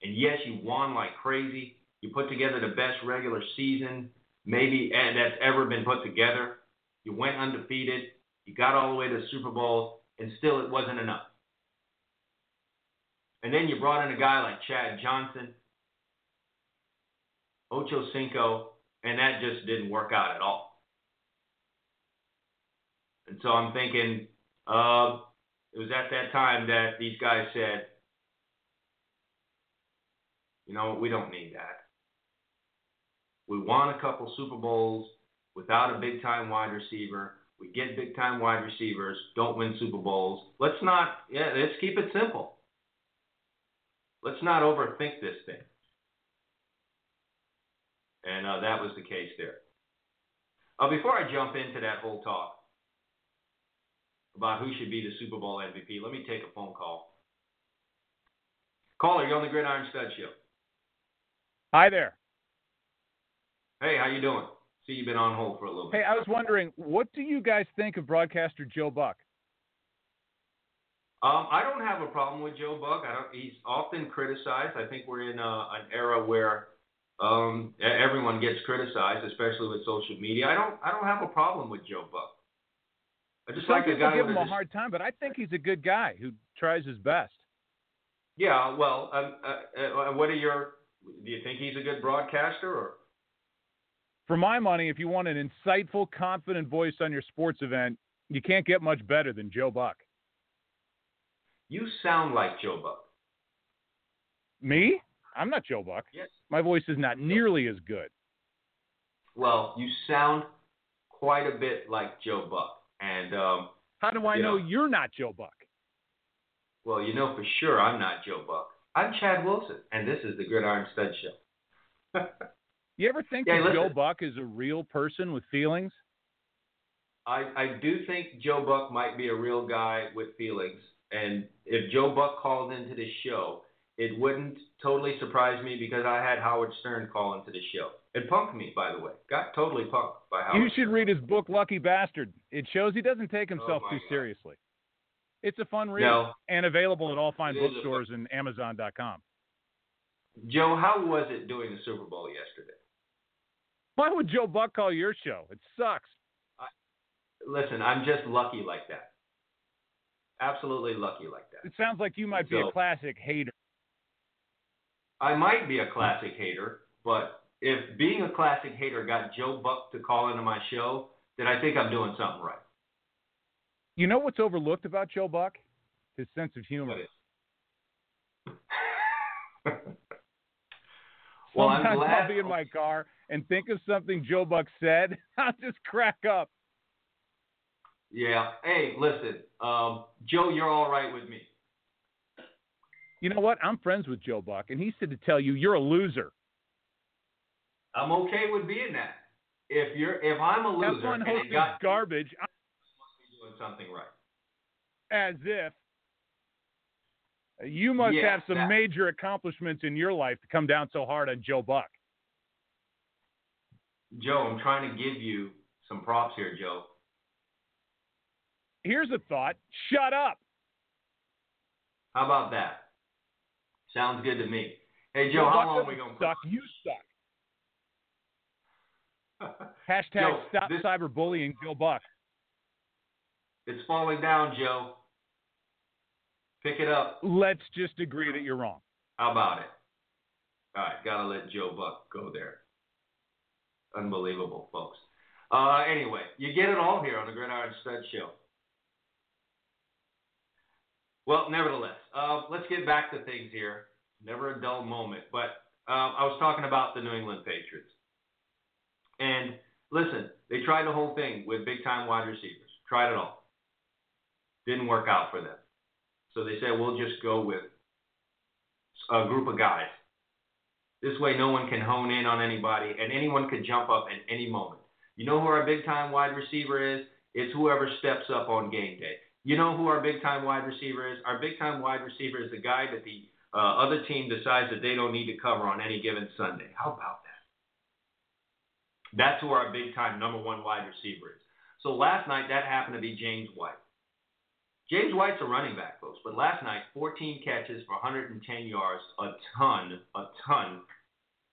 and yes, you won like crazy. You put together the best regular season maybe that's ever been put together. You went undefeated. You got all the way to the Super Bowl, and still it wasn't enough. And then you brought in a guy like Chad Johnson, Ocho Cinco, and that just didn't work out at all. And so I'm thinking, uh, it was at that time that these guys said, you know, we don't need that. We won a couple Super Bowls without a big time wide receiver. We get big time wide receivers, don't win Super Bowls. Let's not, yeah, let's keep it simple. Let's not overthink this thing. And uh, that was the case there. Uh, before I jump into that whole talk about who should be the Super Bowl MVP, let me take a phone call. Caller, you're on the Gridiron Stud Show. Hi there. Hey, how you doing? See, you've been on hold for a little bit. Hey, I was wondering, what do you guys think of broadcaster Joe Buck? Um, I don't have a problem with Joe Buck. I don't, he's often criticized. I think we're in a, an era where um, everyone gets criticized, especially with social media. I don't. I don't have a problem with Joe Buck. I just Some like a guy give him a hard time, but I think he's a good guy who tries his best. Yeah. Well, um, uh, uh, what are your? Do you think he's a good broadcaster or? For my money, if you want an insightful, confident voice on your sports event, you can't get much better than Joe Buck. You sound like Joe Buck. Me? I'm not Joe Buck. Yes. My voice is not nearly as good. Well, you sound quite a bit like Joe Buck, and um, How do I you know you're not Joe Buck? well, you know for sure I'm not Joe Buck. I'm Chad Wilson, and this is the Gridiron Stud Show. (laughs) You ever think Yeah, that. Joe Buck is a real person with feelings? I, I do think Joe Buck might be a real guy with feelings. And if Joe Buck called into this show, it wouldn't totally surprise me because I had Howard Stern call into the show. It punked me, by the way. Got totally punked by Howard. You should read his book, Lucky Bastard. It shows he doesn't take himself Oh, too God. seriously. It's a fun read No. and available at all fine is a bookstores and Amazon.com. Joe, how was it doing the Super Bowl yesterday? Why would Joe Buck call your show? It sucks. Listen, I'm just lucky like that. Absolutely lucky like that. It sounds like you might be a classic hater. I might be a classic hater, but if being a classic hater got Joe Buck to call into my show, then I think I'm doing something right. You know what's overlooked about Joe Buck? His sense of humor. (laughs) Well, I'm Sometimes glad- I'll be in my car and think of something Joe Buck said. (laughs) I'll just crack up. Yeah. Hey, listen, um, Joe, you're all right with me. You know what? I'm friends with Joe Buck, and he said to tell you you're a loser. I'm okay with being that. If you're, if I'm a loser fun and it hosting got garbage doing something right. as if you must Yeah, have some that- major accomplishments in your life to come down so hard on Joe Buck. Joe, I'm trying to give you some props here, Joe. Here's a thought shut up. How about that? Sounds good to me. Hey, Joe, how long are we going to suck? You suck. (laughs) Hashtag stop this- cyberbullying Joe Buck. It's falling down, Joe. Pick it up. Let's just agree that you're wrong. How about it? All right, gotta let Joe Buck go there. Unbelievable, folks. Uh, anyway, you get it all here on the Gridiron Stud Show. Well, nevertheless, uh, let's get back to things here. Never a dull moment. But uh, I was talking about the New England Patriots. And listen, they tried the whole thing with big time wide receivers. Tried it all. Didn't work out for them. So they said, we'll just go with a group of guys. This way, no one can hone in on anybody, and anyone could jump up at any moment. You know who our big time wide receiver is? It's whoever steps up on game day. You know who our big time wide receiver is? Our big time wide receiver is the guy that the uh, other team decides that they don't need to cover on any given Sunday. How about that? That's who our big time number one wide receiver is. So last night, that happened to be James White. James White's a running back, folks, but last night, 14 catches for 110 yards, a ton, a ton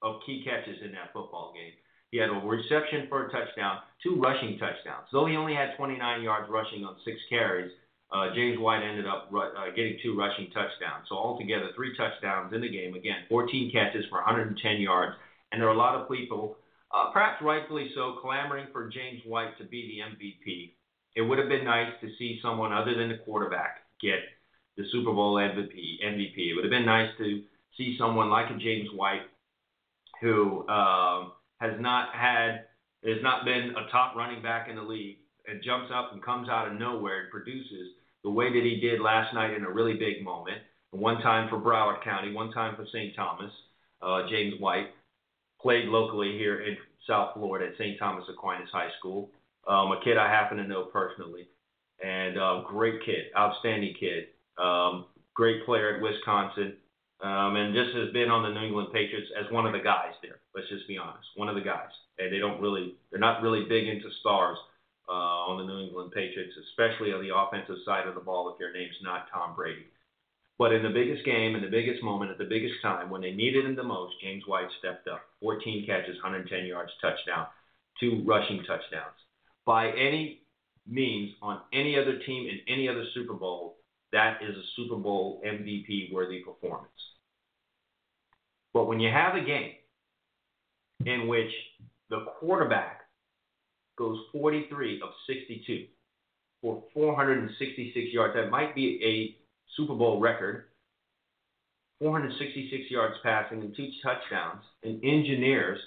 of key catches in that football game. He had a reception for a touchdown, two rushing touchdowns. Though he only had 29 yards rushing on six carries, uh, James White ended up uh, getting two rushing touchdowns. So altogether, three touchdowns in the game. Again, 14 catches for 110 yards. And there are a lot of people, uh, perhaps rightfully so, clamoring for James White to be the MVP it would have been nice to see someone other than the quarterback get the Super Bowl MVP. MVP. It would have been nice to see someone like a James White, who um, has not had, has not been a top running back in the league, and jumps up and comes out of nowhere and produces the way that he did last night in a really big moment. One time for Broward County, one time for St. Thomas. Uh, James White played locally here in South Florida at St. Thomas Aquinas High School um, a kid I happen to know personally, and uh, great kid, outstanding kid, um, great player at Wisconsin, um, and just has been on the New England Patriots as one of the guys there. Let's just be honest, one of the guys. And they don't really, they're not really big into stars uh, on the New England Patriots, especially on the offensive side of the ball if your name's not Tom Brady. But in the biggest game, in the biggest moment, at the biggest time, when they needed him the most, James White stepped up. 14 catches, 110 yards, touchdown, two rushing touchdowns by any means on any other team in any other Super Bowl, that is a Super Bowl MVP worthy performance. But when you have a game in which the quarterback goes 43 of 62 for 466 yards, that might be a Super Bowl record. 466 yards passing and two touchdowns, and engineers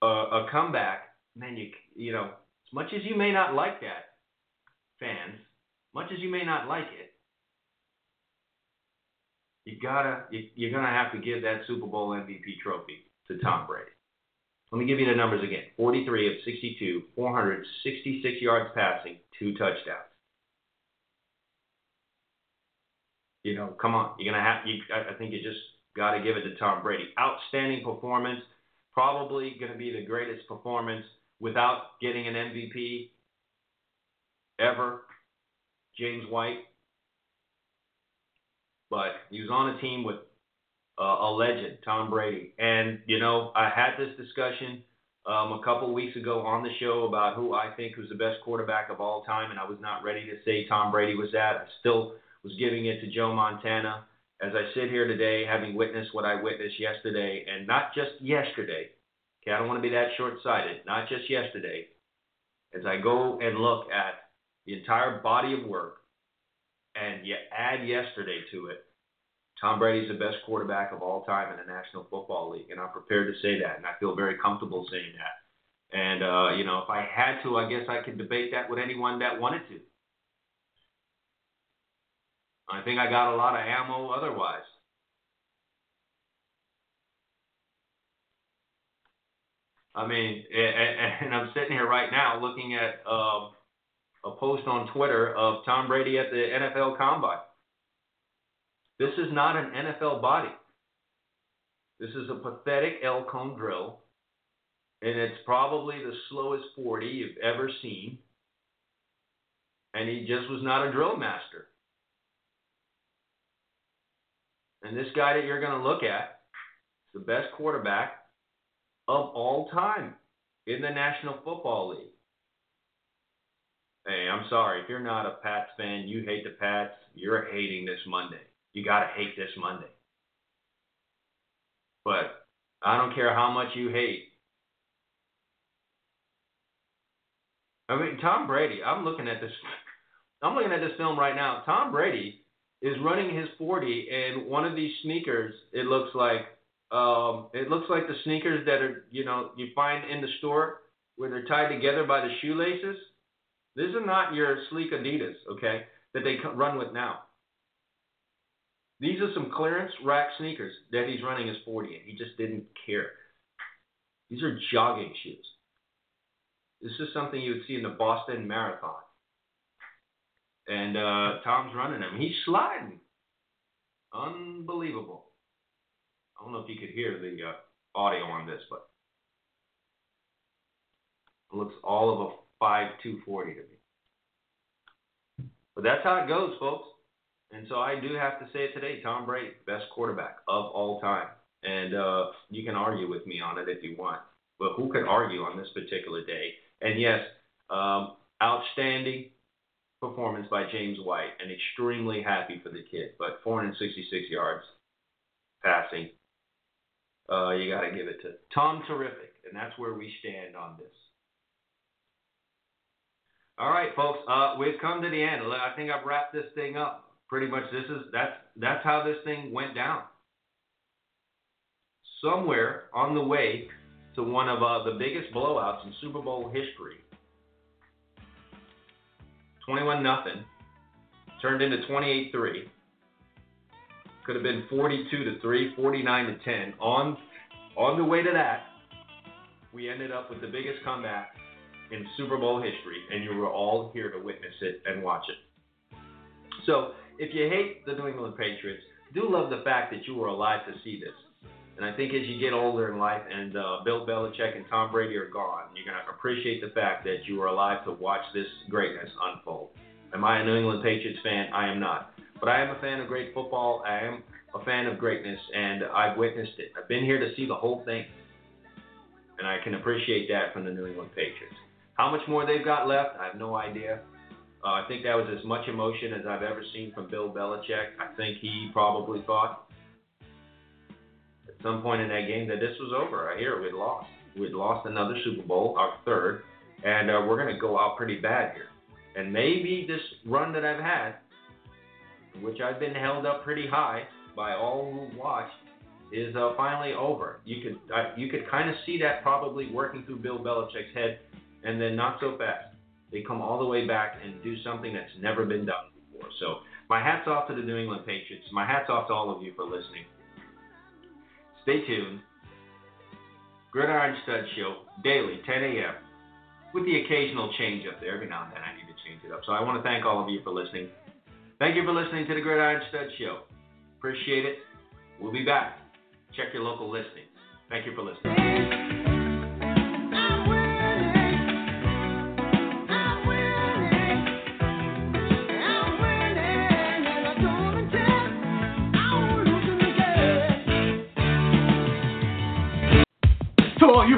a, a comeback man, you you know, as much as you may not like that, fans, much as you may not like it, you gotta you, you're gonna have to give that Super Bowl MVP trophy to Tom Brady. Let me give you the numbers again: 43 of 62, 466 yards passing, two touchdowns. You know, come on, you're gonna have. You, I think you just got to give it to Tom Brady. Outstanding performance. Probably to be the greatest performance without getting an MVP ever, James White. But he was on a team with uh, a legend, Tom Brady. And, you know, I had this discussion um, a couple weeks ago on the show about who I think was the best quarterback of all time, and I was not ready to say Tom Brady was that. I still was giving it to Joe Montana. As I sit here today, having witnessed what I witnessed yesterday, and not just yesterday, Okay, I don't want to be that short sighted, not just yesterday. As I go and look at the entire body of work and you add yesterday to it, Tom Brady's the best quarterback of all time in the National Football League, and I'm prepared to say that, and I feel very comfortable saying that. And uh, you know, if I had to, I guess I could debate that with anyone that wanted to. I think I got a lot of ammo otherwise. I mean, and I'm sitting here right now looking at uh, a post on Twitter of Tom Brady at the NFL Combine. This is not an NFL body. This is a pathetic L cone drill, and it's probably the slowest 40 you've ever seen. And he just was not a drill master. And this guy that you're going to look at is the best quarterback of all time in the National Football League. Hey, I'm sorry. If you're not a Pats fan, you hate the Pats, you're hating this Monday. You got to hate this Monday. But I don't care how much you hate. I mean, Tom Brady, I'm looking at this. (laughs) I'm looking at this film right now. Tom Brady is running his 40, and one of these sneakers, it looks like, um, it looks like the sneakers that are, you know, you find in the store where they're tied together by the shoelaces. These are not your sleek Adidas, okay, that they run with now. These are some clearance rack sneakers that he's running his 40 in. He just didn't care. These are jogging shoes. This is something you would see in the Boston Marathon. And uh, Tom's running them. He's sliding. Unbelievable. I don't know if you could hear the uh, audio on this, but looks all of a 5240 to me. But that's how it goes, folks. And so I do have to say it today. Tom Brady, best quarterback of all time. And uh, you can argue with me on it if you want. But who could argue on this particular day? And yes, um, outstanding performance by James White, and extremely happy for the kid. But 466 yards passing, uh, you got to give it to Tom. Terrific, and that's where we stand on this. All right, folks, uh, we've come to the end. I think I've wrapped this thing up. Pretty much, this is that's that's how this thing went down. Somewhere on the way to one of uh, the biggest blowouts in Super Bowl history. 21 nothing turned into 28-3. Could have been 42 to 3, 49 to 10. On on the way to that, we ended up with the biggest comeback in Super Bowl history, and you were all here to witness it and watch it. So, if you hate the New England Patriots, do love the fact that you were alive to see this. And I think as you get older in life and uh, Bill Belichick and Tom Brady are gone, you're going to appreciate the fact that you were alive to watch this greatness unfold. Am I a New England Patriots fan? I am not. But I am a fan of great football. I am a fan of greatness, and I've witnessed it. I've been here to see the whole thing. And I can appreciate that from the New England Patriots. How much more they've got left, I have no idea. Uh, I think that was as much emotion as I've ever seen from Bill Belichick. I think he probably thought at some point in that game that this was over. I hear we'd lost. We'd lost another Super Bowl, our third, and uh, we're going to go out pretty bad here. And maybe this run that I've had, which I've been held up pretty high by all who watched, is uh, finally over. You could uh, you could kind of see that probably working through Bill Belichick's head, and then not so fast. They come all the way back and do something that's never been done before. So my hats off to the New England Patriots. My hats off to all of you for listening. Stay tuned. Gridiron Stud Show, daily, 10 a.m., with the occasional change up there. Every now and then I need to change it up. So I want to thank all of you for listening. Thank you for listening to the Gridiron Stud Show. Appreciate it. We'll be back. Check your local listings. Thank you for listening.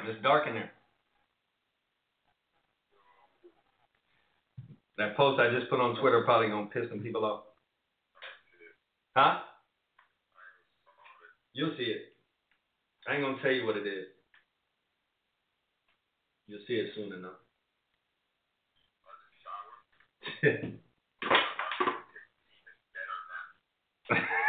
Damn, it's dark in there. That post I just put on Twitter probably gonna piss some people off. Huh? You'll see it. I ain't gonna tell you what it is. You'll see it soon enough. (laughs)